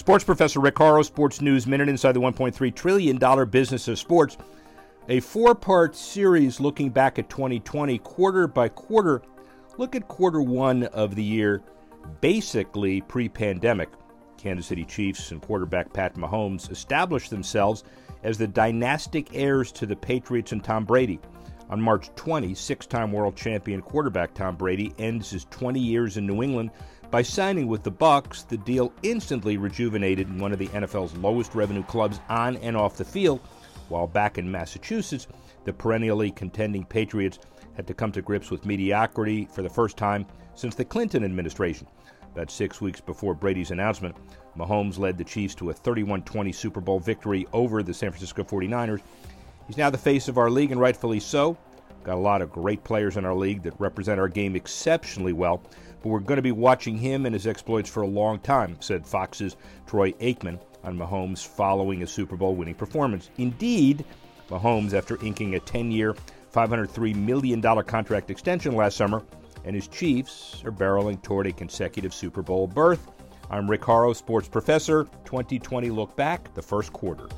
Sports professor Rick Sports News Minute inside the $1.3 trillion business of sports. A four part series looking back at 2020, quarter by quarter. Look at quarter one of the year, basically pre pandemic. Kansas City Chiefs and quarterback Pat Mahomes established themselves as the dynastic heirs to the Patriots and Tom Brady. On March 20, six time world champion quarterback Tom Brady ends his 20 years in New England by signing with the Bucs. The deal instantly rejuvenated one of the NFL's lowest revenue clubs on and off the field. While back in Massachusetts, the perennially contending Patriots had to come to grips with mediocrity for the first time since the Clinton administration. About six weeks before Brady's announcement, Mahomes led the Chiefs to a 31 20 Super Bowl victory over the San Francisco 49ers. He's now the face of our league, and rightfully so. Got a lot of great players in our league that represent our game exceptionally well, but we're going to be watching him and his exploits for a long time, said Fox's Troy Aikman on Mahomes following a Super Bowl winning performance. Indeed, Mahomes, after inking a 10 year, $503 million contract extension last summer, and his Chiefs are barreling toward a consecutive Super Bowl berth. I'm Rick Horrow, sports professor. 2020 look back, the first quarter.